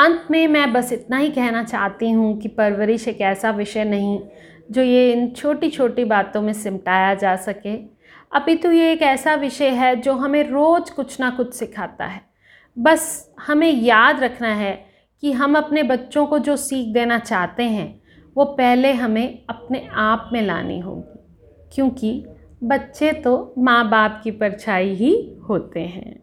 अंत में मैं बस इतना ही कहना चाहती हूँ कि परवरिश एक ऐसा विषय नहीं जो ये इन छोटी छोटी बातों में सिमटाया जा सके। अपितु ये एक ऐसा विषय है जो हमें रोज़ कुछ ना कुछ सिखाता है। बस हमें याद रखना है कि हम अपने बच्चों को जो सीख देना चाहते हैं, वो पहले हमें अपने आप में लानी होगी, क्योंकि बच्चे तो माँ बाप की परछाई ही होते हैं।